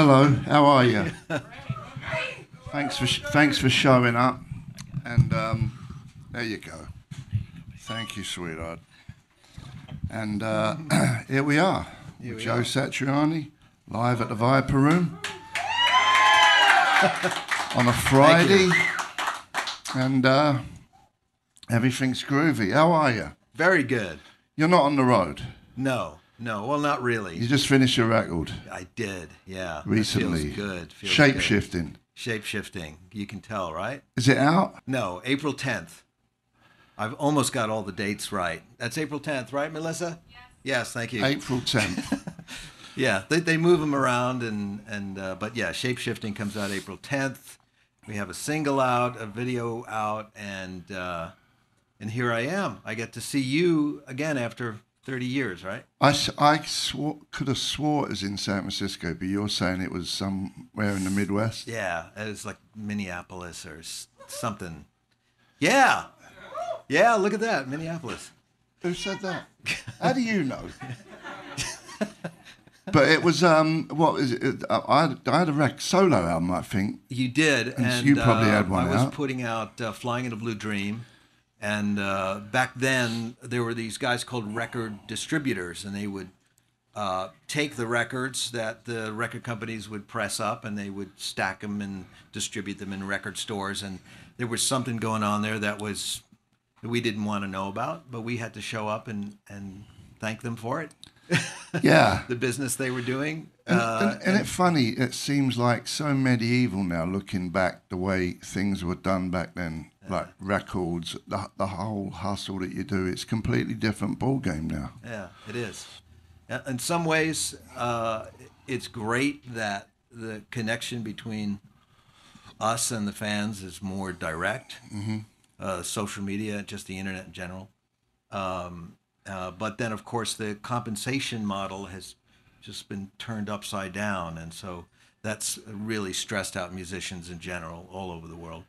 Hello, how are you? thanks for sh- thanks for showing up, and um, there you go. Thank you, sweetheart. And uh, here we are, Here with we Joe are. Satriani, live at the Viper Room on a Friday, and uh, everything's groovy. How are you? Very good. You're not on the road. No, no. Well, not really. You just finished your record I did. Yeah. That recently. feels good. Feels Shape shifting. Shape shifting. You can tell, right? Is it out? No, April 10th. I've almost got all the dates right. That's April 10th, right, Melissa? Yes. Yes, thank you. April 10th. Yeah, they, they move them around and and uh, but yeah, shape shifting comes out April 10th. We have a single out, a video out, and uh, and here I am. I get to see you again after 30 years, right? I swore, could have swore it was in San Francisco, but you're saying it was somewhere in the Midwest. Yeah, it was like Minneapolis or something. Yeah, yeah. Look at that, Minneapolis. Who said that? How do you know? but it was um, what is it? It- I had, I had a rec solo album, I think. You did, And and you probably uh, had one I was out. putting out uh, "Flying in a Blue Dream," and uh, back then there were these guys called record distributors, and they would uh, take the records that the record companies would press up, and they would stack them and distribute them in record stores. And there was something going on there that was that we didn't want to know about, but we had to show up and and thank them for it. Yeah. the business they were doing. And, Uh, and, and it's funny, it seems like so medieval now, looking back the way things were done back then, like records, the, the whole hustle that you do, it's completely different ball game now. Yeah, it is. In some ways, uh, it's great that the connection between us and the fans is more direct. Mm-hmm. Uh, social media, just the internet in general. Um, uh, but then, of course, the compensation model has just been turned upside down, and so that's really stressed out musicians in general all over the world.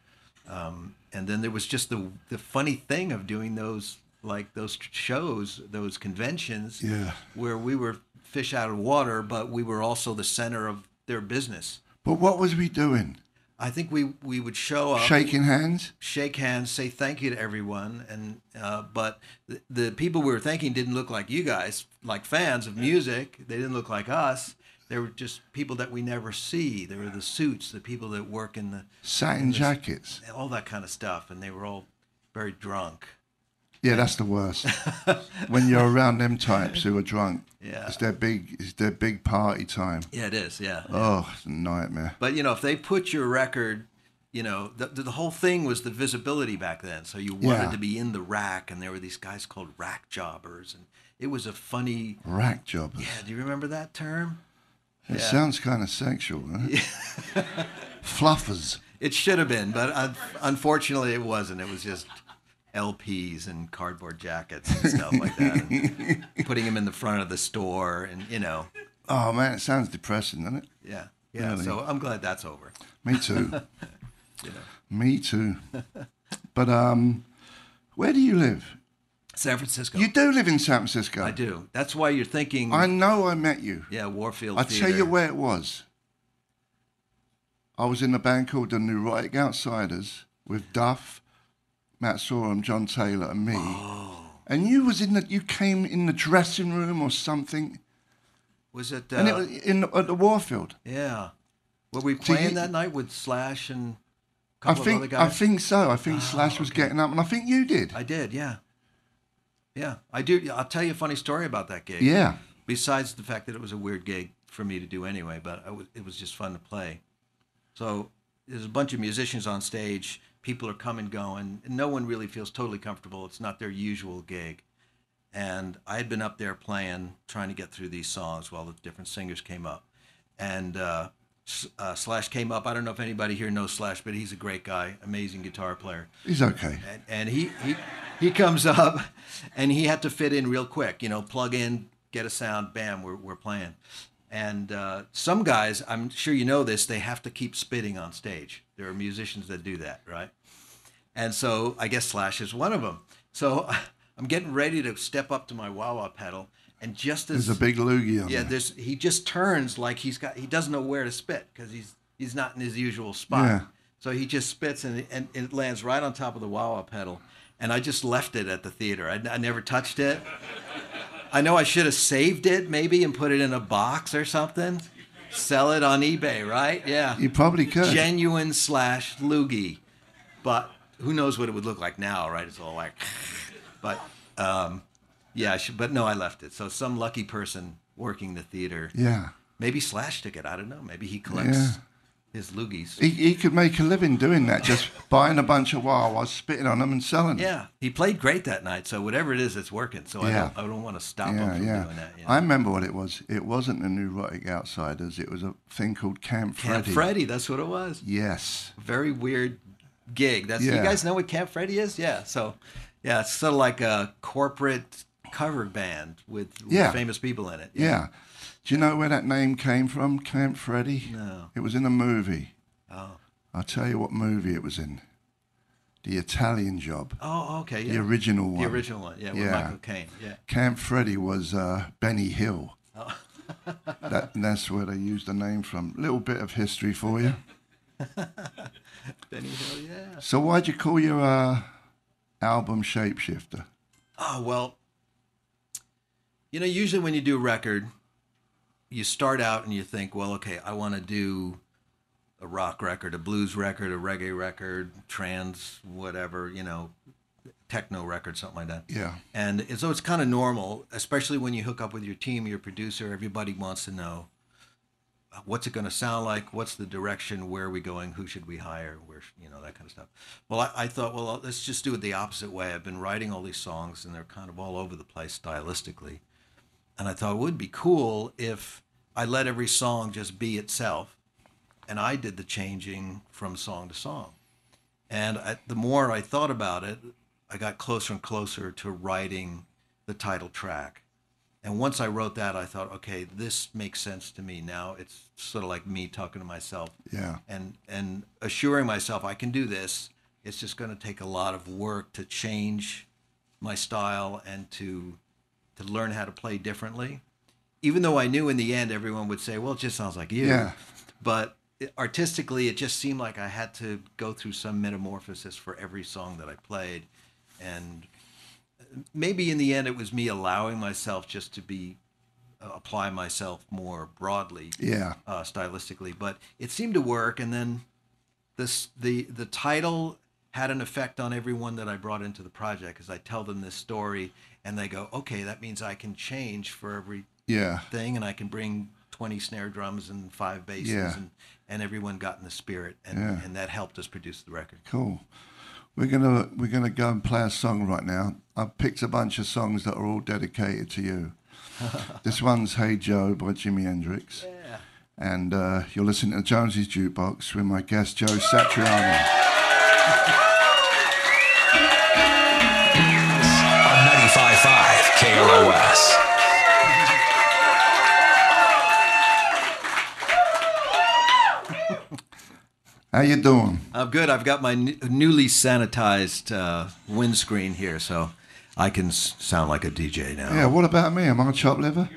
Um, and then there was just the the funny thing of doing those like those shows, those conventions, Yeah. where we were fish out of water, but we were also the center of their business. But what was we doing? I think we we would show up, Shaking hands? shake hands, say thank you to everyone, and uh, but the, the people we were thanking didn't look like you guys, like fans of music. They didn't look like us. They were just people that we never see. They were the suits, the people that work in the Satin jackets. all that kind of stuff, and they were all very drunk. Yeah, that's the worst. when you're around them types who are drunk, Yeah. it's their big, it's their big party time. Yeah, it is. Yeah. Oh, it's a nightmare. But you know, if they put your record, you know, the, the the whole thing was the visibility back then. So you wanted Yeah. to be in the rack, and there were these guys called rack jobbers, and it was a funny. Rack jobbers. Yeah, do you remember that term? It yeah. sounds kind of sexual, doesn't it? Fluffers. It should have been, but un- unfortunately, it wasn't. It was just LPs and cardboard jackets and stuff like that, putting them in the front of the store, and you know, Oh man, it sounds depressing, doesn't it? yeah, yeah. Really? So I'm glad that's over. Me too. You know, Me too. But um, where do you live? San Francisco. You do live in San Francisco. I do. That's why you're thinking. I know I met you. yeah, Warfield. I'll tell you where it was. I was in a band called the Neurotic Outsiders with Duff, Matt Sorum, John Taylor, and me. Oh. And you was in the you came in the dressing room or something, Was it? Uh, and it was in at the Warfield. yeah. Were we playing you- that night with Slash and a I couple of other think I think so. I think Oh, Slash was okay. getting up, and I think you did. I did. Yeah. Yeah, I do. I'll tell you a funny story about that gig. yeah. Besides the fact that it was a weird gig for me to do anyway, but I it was just fun to play. So there's a bunch of musicians on stage. People are coming, going, and no one really feels totally comfortable. It's not their usual gig. And I had been up there playing, trying to get through these songs while the different singers came up. And uh, uh, Slash came up. I don't know if anybody here knows Slash, but he's a great guy, amazing guitar player He's okay. and, and he, he he comes up and he had to fit in real quick you know plug in get a sound bam we're, we're playing and uh, some guys i'm sure you know this they have to keep spitting on stage there are musicians that do that right and so i guess slash is one of them so i'm getting ready to step up to my wah wah pedal and just as There's a big loogie on yeah, there. there's he just turns like he's got he doesn't know where to spit because he's he's not in his usual spot. Yeah. So he just spits and, and it lands right on top of the wah wah pedal. And I just left it at the theater. I, I never touched it. I know I should have saved it maybe and put it in a box or something. Sell it on eBay, right? Yeah. You probably could. Genuine slash loogie. But who knows what it would look like now, right? It's all like, but um, yeah, I should, but no, I left it. So some lucky person working the theater yeah. Maybe Slash took it. I don't know. Maybe he collects Yeah. His loogies. He, he could make a living doing that, just buying a bunch of wah wahs, spitting on them, and selling them. Yeah, he played great that night. So whatever it is, it's working. So I Yeah. don't, I don't want to stop him from yeah. doing that. You know? I remember what it was. It wasn't the Neurotic Outsiders. It was a thing called Camp Freddy. Camp Freddy. That's what it was. Yes. Very weird gig. That's you guys know what Camp Freddy is? Yeah. So yeah, it's sort of like a corporate cover band with, with Yeah. famous people in it. Yeah. Do you know where that name came from, Camp Freddy? No. It was in a movie. Oh. I'll tell you what movie it was in. The Italian Job. Oh, okay. Yeah. The original one. The original one. Yeah, with Yeah. Michael Caine. Yeah. Camp Freddy was uh, Benny Hill. Oh. that, that's where they used the name from. Little bit of history for you. Benny Hill. Yeah. So why'd you call your uh, album Shapeshifter? Oh, well, you know, usually when you do a record, you start out and you think, well, okay, I want to do a rock record, a blues record, a reggae record, trance, whatever, you know, techno record, something like that. Yeah. And so it's kind of normal, especially when you hook up with your team, your producer, everybody wants to know uh, what's it going to sound like, what's the direction, where are we going, who should we hire, where, you know, that kind of stuff. Well, I, I thought, well, let's just do it the opposite way. I've been writing all these songs and they're kind of all over the place stylistically. And I thought it would be cool if I let every song just be itself and I did the changing from song to song. And I, the more I thought about it, I got closer and closer to writing the title track. And once I wrote that, I thought, okay, this makes sense to me. Now it's sort of like me talking to myself Yeah. and and assuring myself I can do this. It's just going to take a lot of work to change my style and to to learn how to play differently. Even though I knew in the end everyone would say, "Well, it just sounds like you," Yeah. but artistically, it just seemed like I had to go through some metamorphosis for every song that I played, and maybe in the end it was me allowing myself just to be uh, apply myself more broadly Yeah. uh, stylistically, but it seemed to work. And then this the the title had an effect on everyone that I brought into the project because I tell them this story and they go, okay, that means I can change for every Yeah. thing and I can bring 20 snare drums and five basses Yeah. and, and everyone got in the spirit and, Yeah. and that helped us produce the record. Cool. We're gonna we're gonna go and play a song right now. I've picked a bunch of songs that are all dedicated to you. this one's "Hey Joe" by Jimi Hendrix, Yeah. and uh, you're listening to Jonesy's Jukebox with my guest Joe Satriani. 95.5 KLOS. How you doing? I'm good. I've got my n- newly sanitized uh, windscreen here, so I can s- sound like a DJ now. Yeah. What about me? Am I chop liver?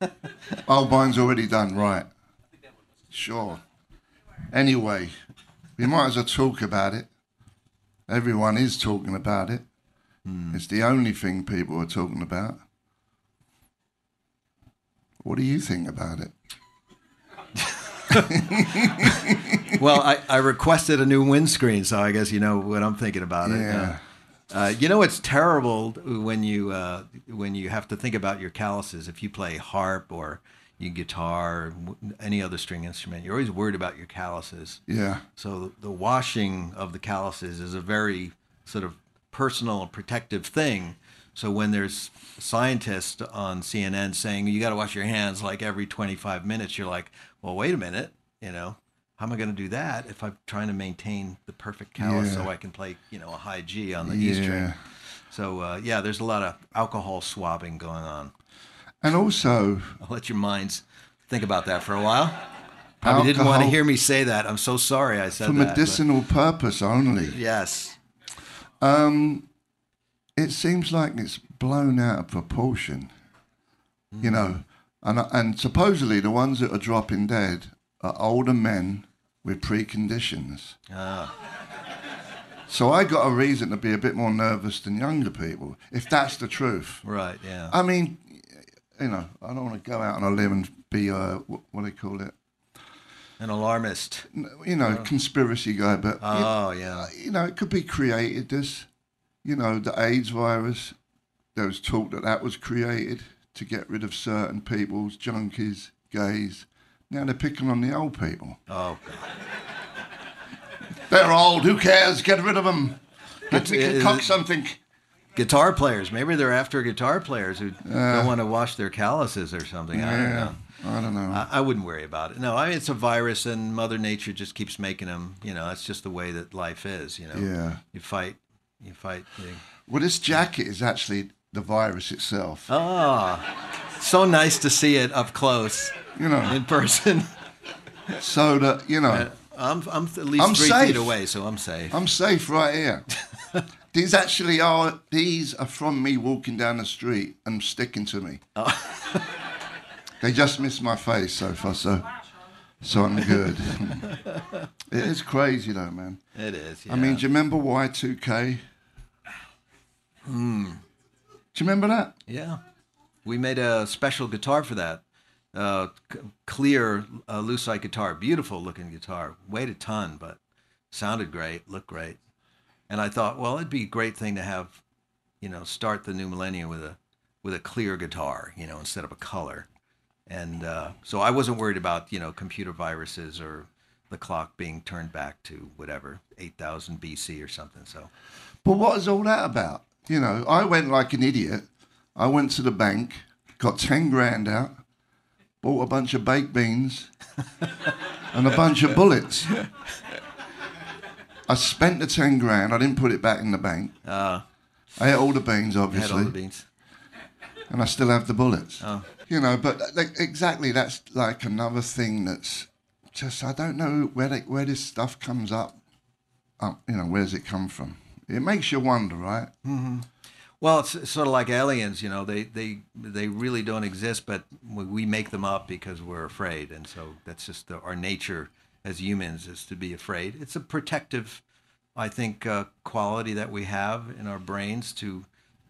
oh, mine's already done. Right. Sure. Anyway, we might as well talk about it. Everyone is talking about it. It's the only thing people are talking about. What do you think about it? well, I, I requested a new windscreen, so I guess you know what I'm thinking about it. Yeah. Uh, uh, you know, it's terrible when you uh, when you have to think about your calluses. If you play harp or you guitar, or any other string instrument, you're always worried about your calluses. Yeah. So the washing of the calluses is a very sort of personal and protective thing. So when there's scientists on CNN saying you got to wash your hands like every 25 minutes, you're like, well, wait a minute, you know, how am I going to do that if I'm trying to maintain the perfect callus so I can play, you know, a high G on the E string? So uh, yeah, there's a lot of alcohol swabbing going on. And also, I'll let your minds think about that for a while. Probably didn't want to hear me say that. I'm so sorry I said for that. but- medicinal purpose only. Yes. Um, it seems like it's blown out of proportion. You know, and and supposedly the ones that are dropping dead are older men with preconditions. Ah, So I got a reason to be a bit more nervous than younger people, if that's the truth. right, yeah. I mean, you know, I don't want to go out on a limb and be uh, wh- what do they call it? An alarmist. You know, oh. conspiracy guy, but you- Oh, yeah. you know, it could be created. This, you know, the AIDS virus. There was talk that that was created to get rid of certain people's junkies, gays. Now they're picking on the old people. Oh, God. They're old. Who cares? Get rid of them. Get to concoct something. Guitar players. Maybe they're after guitar players who uh. don't want to wash their calluses or something. I don't know. I don't know. I, I wouldn't worry about it. No, I mean, it's a virus, and Mother Nature just keeps making them. You know, that's just the way that life is. You know, Yeah. you fight, you fight. The... Well, this jacket is actually the virus itself. Oh, so nice to see it up close You know, in person. so that you know, I'm, I'm at least I'm three safe. feet away, so I'm safe. I'm safe right here. these actually are these are from me walking down the street and sticking to me. Oh. they just missed my face so far, so so I'm good. it is crazy though, man. It is. Yeah. I mean, do you remember Y2K? Hmm. Do you remember that? Yeah, we made a special guitar for that. Uh, c- clear uh, lucite guitar, beautiful looking guitar. Weighed a ton, but sounded great, looked great. And I thought, well, it'd be a great thing to have, you know, start the new millennium with a with a clear guitar, you know, instead of a color. And uh, so I wasn't worried about you know computer viruses or the clock being turned back to whatever 8000 BC or something. So But what is all that about? You know, I went like an idiot. I went to the bank, got 10 grand out, bought a bunch of baked beans and a bunch of bullets. I spent the 10 grand. I didn't put it back in the bank. uh, I ate all the beans, obviously. had all the beans. And I still have the bullets. Oh. You know, but like, exactly, that's like another thing that's just, I don't know where, they, where this stuff comes up. Um, you know, where does it come from? It makes you wonder, right? Well, it's sort of like aliens, you know. They they they really don't exist, but we- we make them up because we're afraid, and so that's just the, our nature as humans is to be afraid. It's a protective, I think, uh, quality that we have in our brains to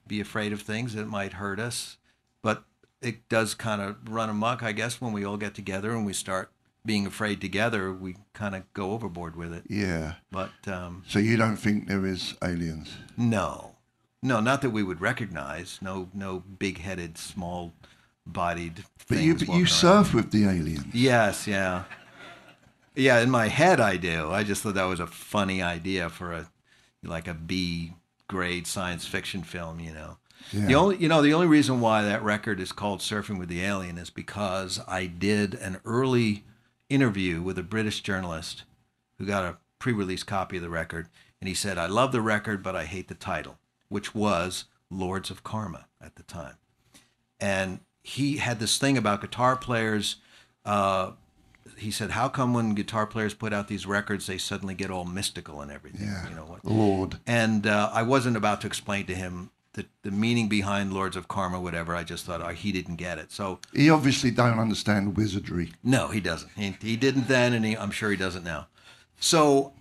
be afraid of things that might hurt us, but it does kind of run amok, I guess, when we all get together and we start being afraid together. We kind of go overboard with it, Yeah. but. Um, So you don't think there is aliens? no, no, not that we would recognize. No, no big-headed, small-bodied. But you but you surf with the aliens. Yes, yeah, yeah. In my head, I do. I just thought that was a funny idea for a like a B grade science fiction film. You know, the only you know the only reason why that record is called "Surfing with the Alien" is because I did an early interview with a British journalist who got a pre-release copy of the record, and he said, "I love the record, but I hate the title, which was Lords of Karma at the time." and he had this thing about guitar players. Uh, he said, "How come when guitar players put out these records, they suddenly get all mystical and everything? Yeah. You know what?" Lord. And uh, I wasn't about to explain to him the, the meaning behind Lords of Karma, whatever. I just thought oh, he didn't get it. So He obviously don't understand wizardry. no, he doesn't. He, he didn't then, and he, I'm sure he doesn't now. So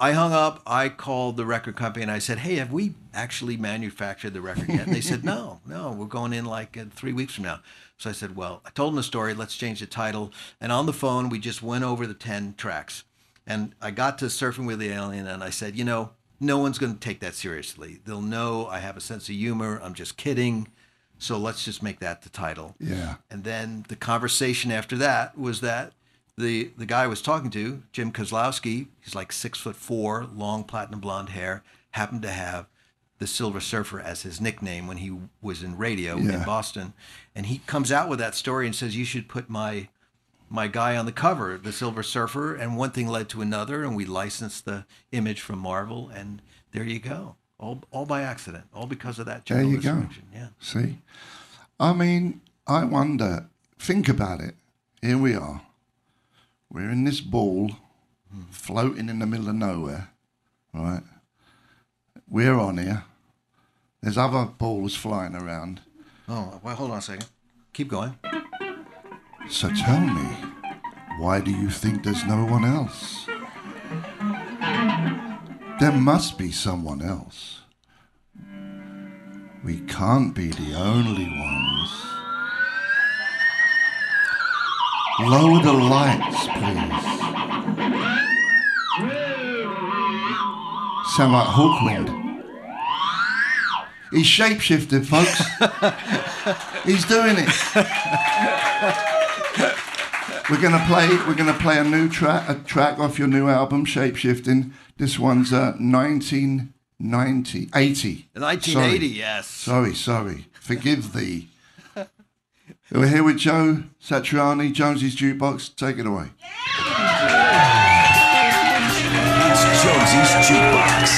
I hung up. I called the record company and I said, "Hey, have we actually manufactured the record yet?" And they said, "No, no, we're going in like uh, three weeks from now." So I said, "Well, I told them the story. Let's change the title." And on the phone, we just went over the ten tracks. And I got to surfing with the alien, and I said, "You know, no one's going to take that seriously. They'll know I have a sense of humor. I'm just kidding. So let's just make that the title." Yeah. And then the conversation after that was that the the guy I was talking to, Jim Kozlowski, he's like six foot four, long platinum blonde hair, happened to have the Silver Surfer as his nickname when he was in radio in Boston, and he comes out with that story and says, "You should put my my guy on the cover, the Silver Surfer." And one thing led to another, and we licensed the image from Marvel, and there you go, all all by accident, all because of that There you go. Yeah. See? I mean, I wonder, think about it. Here we are. We're in this ball hmm. floating in the middle of nowhere, right? We're on here. There's other balls flying around. Oh, well, hold on a second. keep going. So tell me, why do you think there's no one else? There must be someone else. We can't be the only ones. Lower the lights, please. Sound like Hawkwind. He's shapeshifted, folks. He's doing it. We're gonna play. We're gonna play a new track, a track off your new album, Shapeshifting. This one's uh, 1990, 80. 1980, Sorry. yes. Sorry, sorry. Forgive thee. We're here with Joe Satriani, Jonesy's Jukebox. Take it away. It's Jonesy's Jukebox.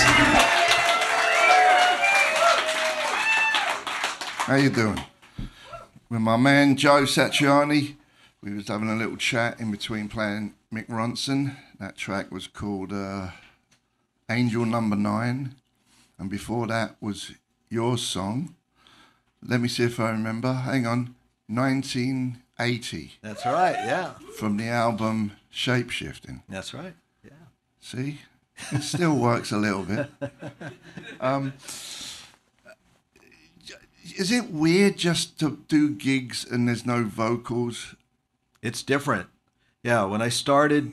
How you doing? With my man Joe Satriani. We was having a little chat in between playing Mick Ronson. That track was called uh, Angel Number Nine, and before that was your song. Let me see if I remember. Hang on, 1980 That's right. Yeah. from the album Shapeshifting. That's right. Yeah. See, it still works a little bit. Um, is it weird just to do gigs and there's no vocals? It's different. Yeah, when I started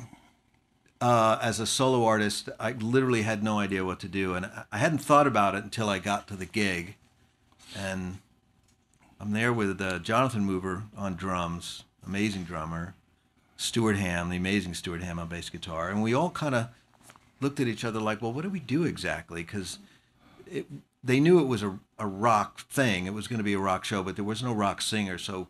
uh, as a solo artist, I literally had no idea what to do, and I- hadn't thought about it until I got to the gig, and I'm there with uh, Jonathan Mover on drums, amazing drummer, Stuart Hamm, the amazing Stuart Hamm on bass guitar, and we all kind of looked at each other like, well, what do we do exactly? Because they knew it was a, a rock thing. It was going to be a rock show, but there was no rock singer. So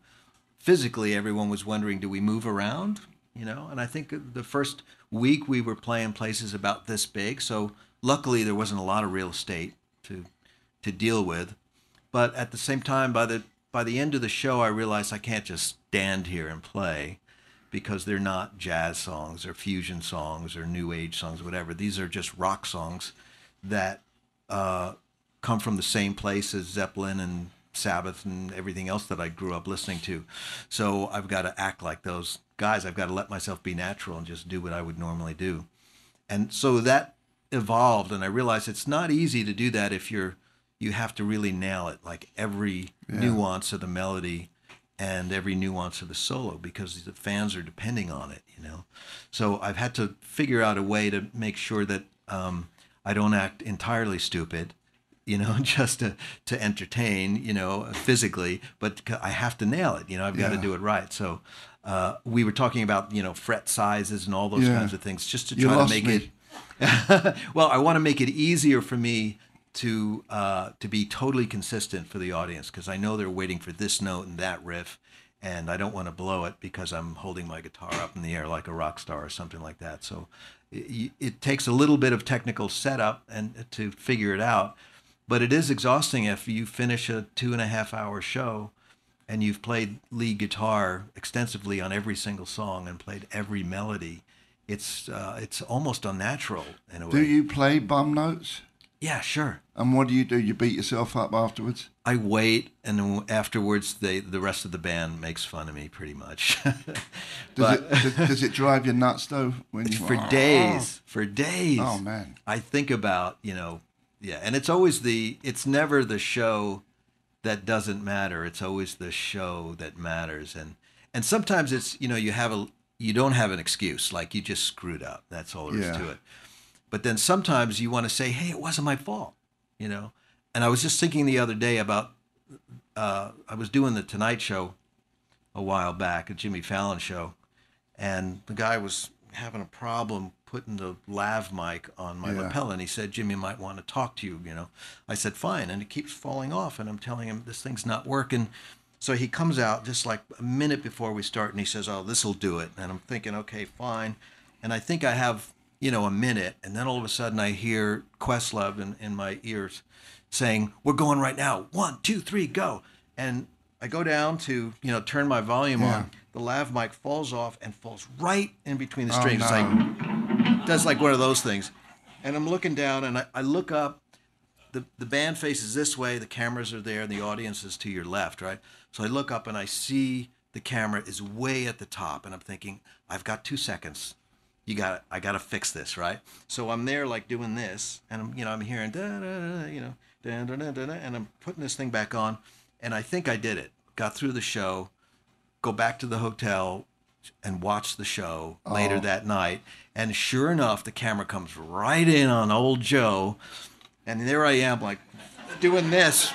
physically, everyone was wondering, do we move around? You know, and I think the first week we were playing places about this big. So luckily, there wasn't a lot of real estate to to deal with. But at the same time, by the by the end of the show, I realized I can't just stand here and play because they're not jazz songs or fusion songs or new age songs, whatever. These are just rock songs that uh, come from the same place as Zeppelin and Sabbath and everything else that I grew up listening to. So I've got to act like those guys. I've got to let myself be natural and just do what I would normally do. And so that evolved, and I realized it's not easy to do that if you're you have to really nail it, like every nuance of the melody and every nuance of the solo because the fans are depending on it, you know. So I've had to figure out a way to make sure that um, I don't act entirely stupid, you know, just to, to entertain, you know, physically, but I have to nail it, you know, I've got to do it right. So uh, we were talking about, you know, fret sizes and all those Yeah. kinds of things just to try to make me. it well, I want to make it easier for me to uh, to be totally consistent for the audience because I know they're waiting for this note and that riff, and I don't want to blow it because I'm holding my guitar up in the air like a rock star or something like that. So it, it takes a little bit of technical setup and to figure it out, but it is exhausting if you finish a two and a half hour show and you've played lead guitar extensively on every single song and played every melody. It's uh, it's almost unnatural in a way. Do you play bum notes? Yeah, sure. And what do you do? You beat yourself up afterwards? I wait, and then afterwards, they the rest of the band makes fun of me pretty much. Does, but it, does, does it drive you nuts though? When you for ah. days, for days. Oh, man. I think about you know, yeah, and it's always the it's never the show that doesn't matter. It's always the show that matters, and and sometimes it's you know you have a you don't have an excuse like you just screwed up. That's all there is Yeah. to it. But then sometimes you want to say, hey, it wasn't my fault, you know. And I was just thinking the other day about uh, I was doing the Tonight Show a while back, a Jimmy Fallon show, and the guy was having a problem putting the lav mic on my Yeah. lapel, and he said, "Jimmy might want to talk to you." You know, I said, "Fine," and it keeps falling off, and I'm telling him this thing's not working. So he comes out just like a minute before we start, and he says, "Oh, this will do it." And I'm thinking, "Okay, fine," and I think I have you know a minute, and then all of a sudden I hear Questlove in, in my ears saying, "We're going right now. One, two, three, go!" And I go down to you know turn my volume on. The lav mic falls off and falls right in between the Oh, strings. It's like does like one of those things. And I'm looking down and I, I look up the the band faces this way, the cameras are there, and the audience is to your left, right? So I look up and I see the camera is way at the top, and I'm thinking, I've got two seconds. You got, I got to fix this, right? So I'm there like doing this, and I'm, you know, I'm hearing da da da, you know, da da da da, da, and I'm putting this thing back on, and I think I did it. Got through the show, go back to the hotel, and watch the show oh. later that night. And sure enough, the camera comes right in on old Joe, and there I am, like doing this,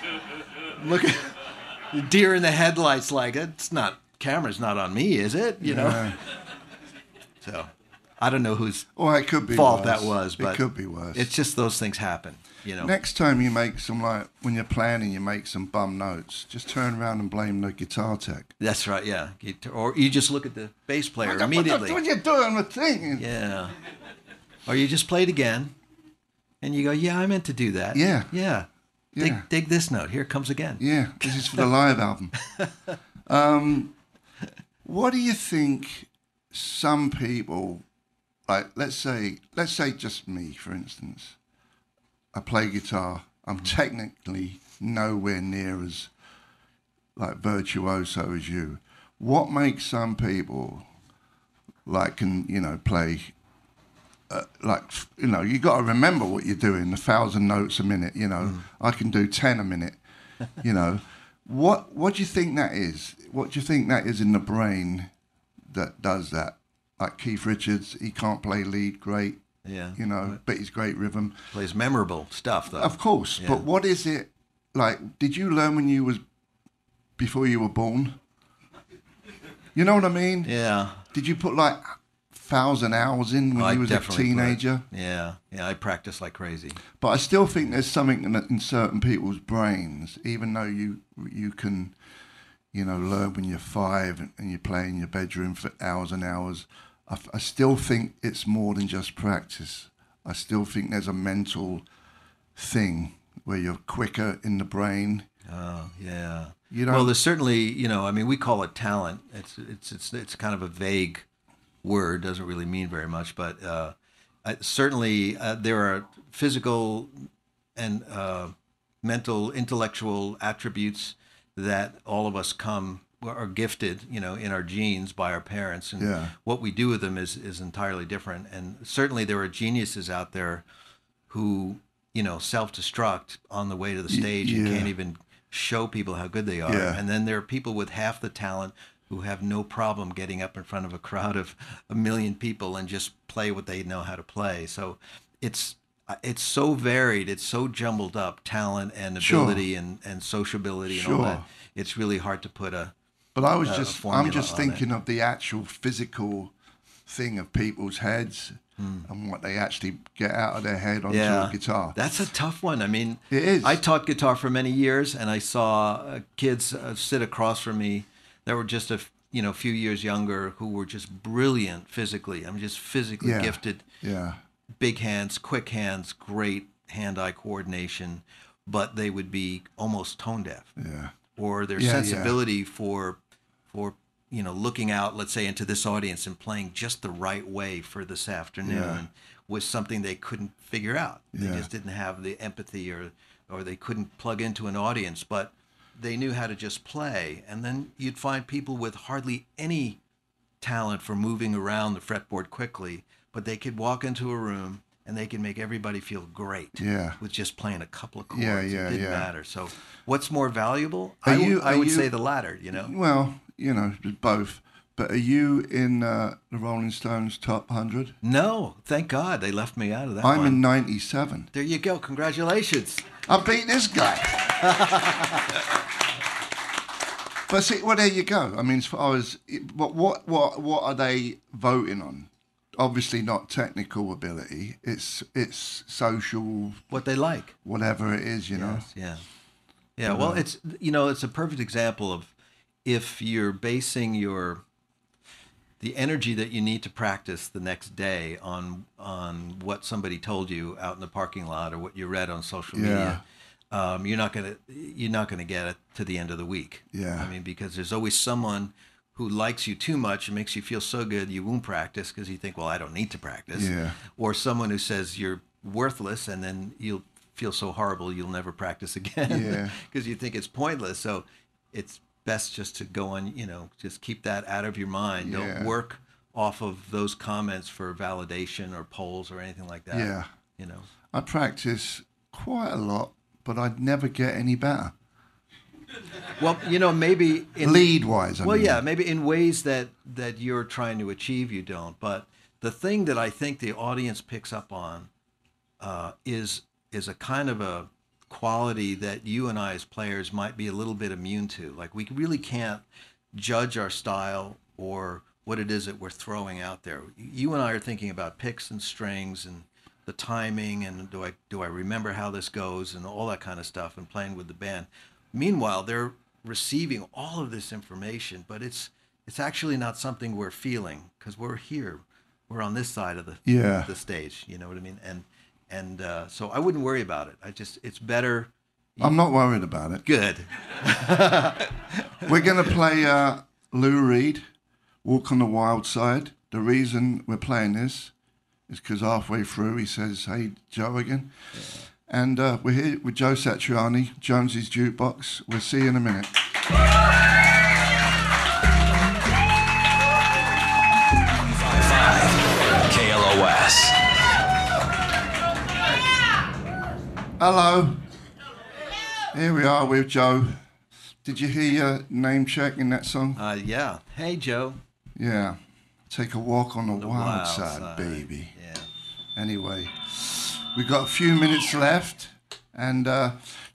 look at deer in the headlights. Like it's not camera's not on me, is it? You know. So I don't know whose Or it could be fault worse. that was, but it could be worse. It's just those things happen, you know. Next time you make some like when you're planning, you make some bum notes. Just turn around and blame the guitar tech. That's right, yeah. Or you just look at the bass player What immediately. What, you doing the thing? Yeah. Or you just play it again, and you go, "Yeah, I meant to do that." Yeah. Yeah. Dig, Yeah. dig this note. Here it comes again. Yeah, this is for the live album. Um, what do you think some people, like, let's say, let's say just me, for instance, I play guitar. I'm technically nowhere near as like virtuoso as you. What makes some people like can you know play uh, like you know you got to remember what you're doing a thousand notes a minute you know. I can do 10 a minute you know. What what do you think that is? What do you think that is in the brain that does that like keith richards he can't play lead great Yeah. you know but he's great rhythm Plays memorable stuff though. of course Yeah. but what is it like did you learn when you was before you were born you know what i mean Yeah. did you put like thousand hours in when I you was a definitely put- teenager Yeah. Yeah. I practice like crazy. But I still think there's something in, in certain people's brains, even though you you can, you know, learn when you're five and, and you play in your bedroom for hours and hours. I, still think it's more than just practice. I still think there's a mental thing where you're quicker in the brain. Oh, yeah. You know- well, there's certainly, you know, I mean, we call it talent. It's it's it's it's kind of a vague word, doesn't really mean very much, but uh, I, certainly uh, there are physical and uh, mental, intellectual attributes that all of us come are gifted, you know, in our genes by our parents, and Yeah. what we do with them is is entirely different. And certainly there are geniuses out there who you know self-destruct on the way to the stage and can't even show people how good they are Yeah. and then there are people with half the talent who have no problem getting up in front of a crowd of a million people and just play what they know how to play so it's it's so varied it's so jumbled up talent and Sure. ability and and sociability and all Sure. that it's really hard to put a But I was uh, just, I'm just thinking of the actual physical thing of people's heads Hmm. and what they actually get out of their head onto a guitar. That's a tough one. I mean, It is. I taught guitar for many years, and I saw uh, kids uh, sit across from me that were just a you know few years younger who were just brilliant physically. I'm just physically Yeah. gifted, yeah, big hands, quick hands, great hand-eye coordination, but they would be almost tone deaf yeah, or their Yeah, yeah. sensibility for for you know looking out let's say into this audience and playing just the right way for this afternoon Yeah. was something they couldn't figure out they Yeah. just didn't have the empathy or or they couldn't plug into an audience but they knew how to just play and then you'd find people with hardly any talent for moving around the fretboard quickly but they could walk into a room and they could make everybody feel great Yeah. with just playing a couple of chords Yeah, it yeah, didn't yeah. matter so what's more valuable Are I would- you- I would you- say the latter you know Well, you know, both. But are you in uh, the Rolling Stones top 100? no thank god they left me out of that I'm one. in 97. there you go congratulations I beat this guy. but see, well, there you go. I mean, as far as what what what what are they voting on? Obviously, not technical ability. It's it's social, what they like whatever it is. You know. Yes, yeah. Yeah, well, it's you know, it's a perfect example of if you're basing your the energy that you need to practice the next day on on what somebody told you out in the parking lot or what you read on social media. Um, you're not gonna you're not gonna get it to the end of the week. Yeah. I mean, because there's always someone who likes you too much and makes you feel so good you won't practice because you think, well, I don't need to practice. Yeah. Or someone who says you're worthless and then you'll feel so horrible you'll never practice again Yeah. because you think it's pointless. So it's best just to go on, you know, just keep that out of your mind. Yeah. Don't work off of those comments for validation or polls or anything like that. Yeah. You know. I practice quite a lot, but I'd never get any better. Well, you know, maybe in Lead wise, I well, mean. yeah, maybe in ways that that you're trying to achieve, you don't. But the thing that I think the audience picks up on uh, is is a kind of a quality that you and I as players might be a little bit immune to. Like we really can't judge our style or what it is that we're throwing out there. You and I are thinking about picks and strings and the timing and do I do I remember how this goes and all that kind of stuff and playing with the band. Meanwhile, they're receiving all of this information, but it's it's actually not something we're feeling because we're here, we're on this side of the Yeah. the stage. You know what I mean? And and uh, so I wouldn't worry about it. I just it's better. I'm not worried about it. Good. We're going to play uh, Lou Reed, Walk on the Wild Side. The reason we're playing this is because halfway through he says, Hey, Joe again. And uh, we're here with Joe Satriani, Jones's Jukebox. We'll see you in a minute. KLOS. Hello. Here we are with Joe. Did you hear your name check in that song? Uh, yeah. Hey, Joe. Yeah. Take a walk on the, The wild, wild side, side. baby. Yeah. Anyway, we got a few minutes left. And uh,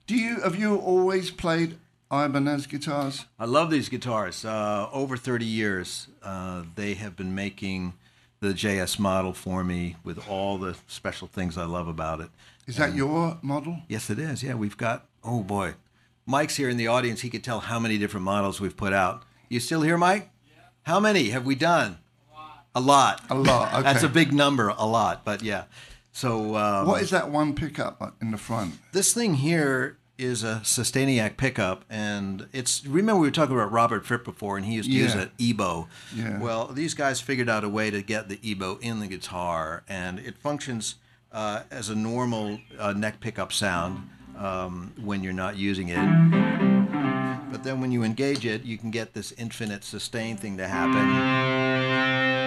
do you have you always played Ibanez guitars? I love these guitars. Uh, over 30 years, uh, they have been making the JS model for me with all the special things I love about it. Is that your model? Yes, it is. Yeah, we've got, oh boy. Mike's here in the audience. He could tell how many different models we've put out. You still here, Mike? Yeah. How many have we done? A lot. A lot, okay. That's a big number, a lot. But yeah. So um, What is that one pickup in the front? this thing here is a Sustainiac pickup, and it's remember we were talking about Robert Fripp before, and he used to use an EBow. Yeah. Well, these guys figured out a way to get the EBow in the guitar, and it functions uh, as a normal uh, neck pickup sound um, when you're not using it. But then when you engage it, you can get this infinite sustain thing to happen.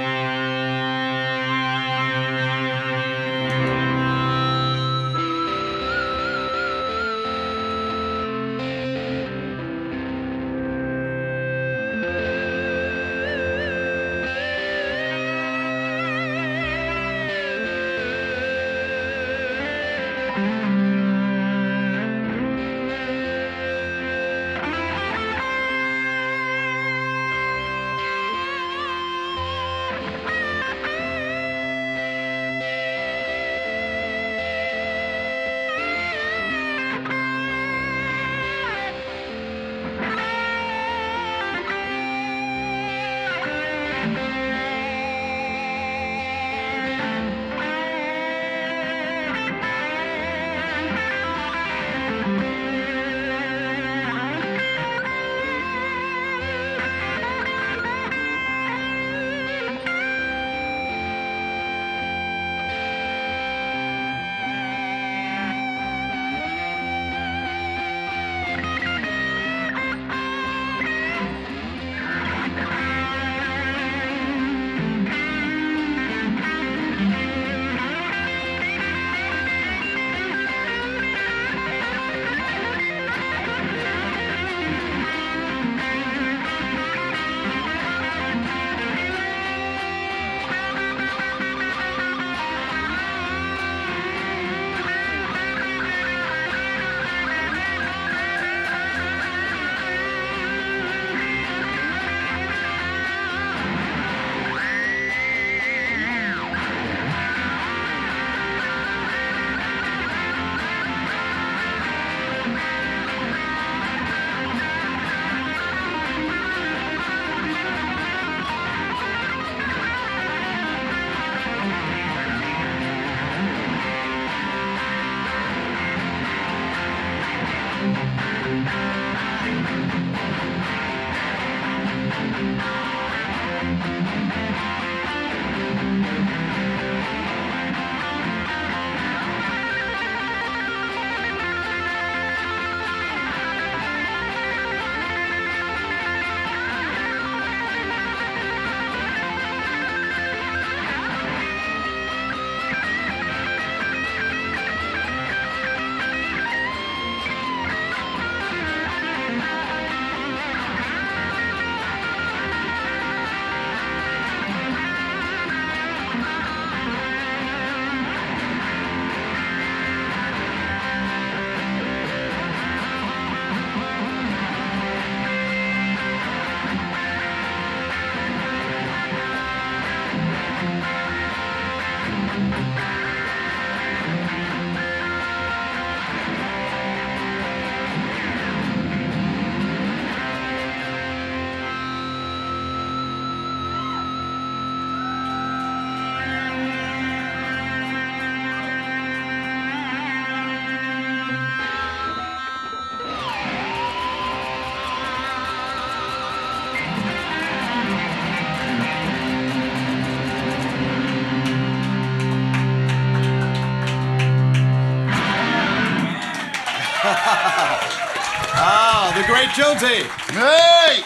Jonesy. Hey,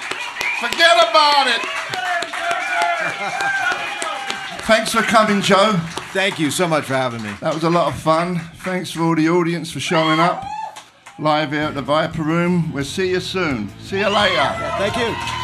forget about it. Thanks for coming, Joe. Thank you so much for having me. That was a lot of fun. Thanks for all the audience for showing up live here at the Viper Room. We'll see you soon. See you later. Thank you.